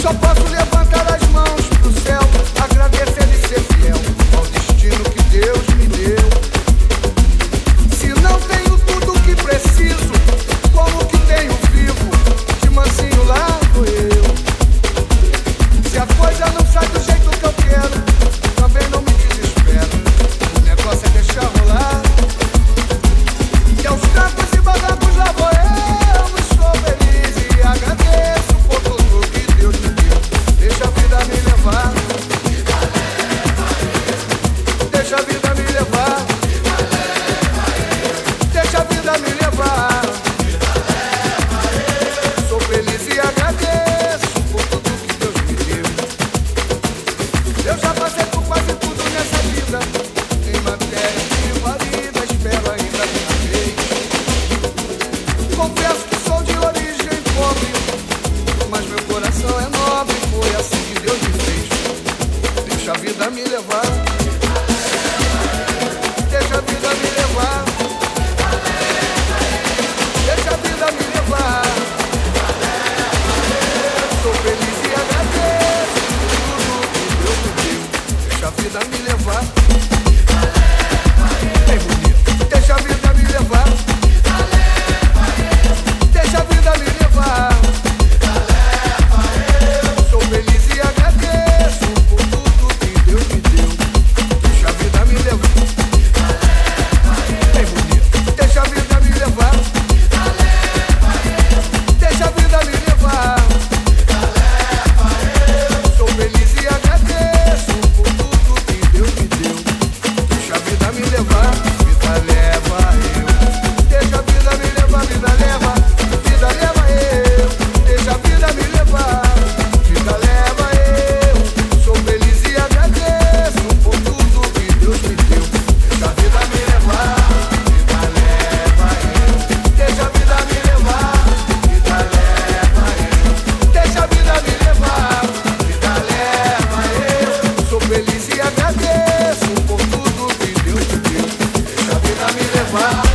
só posso levar. vida me levar. That's.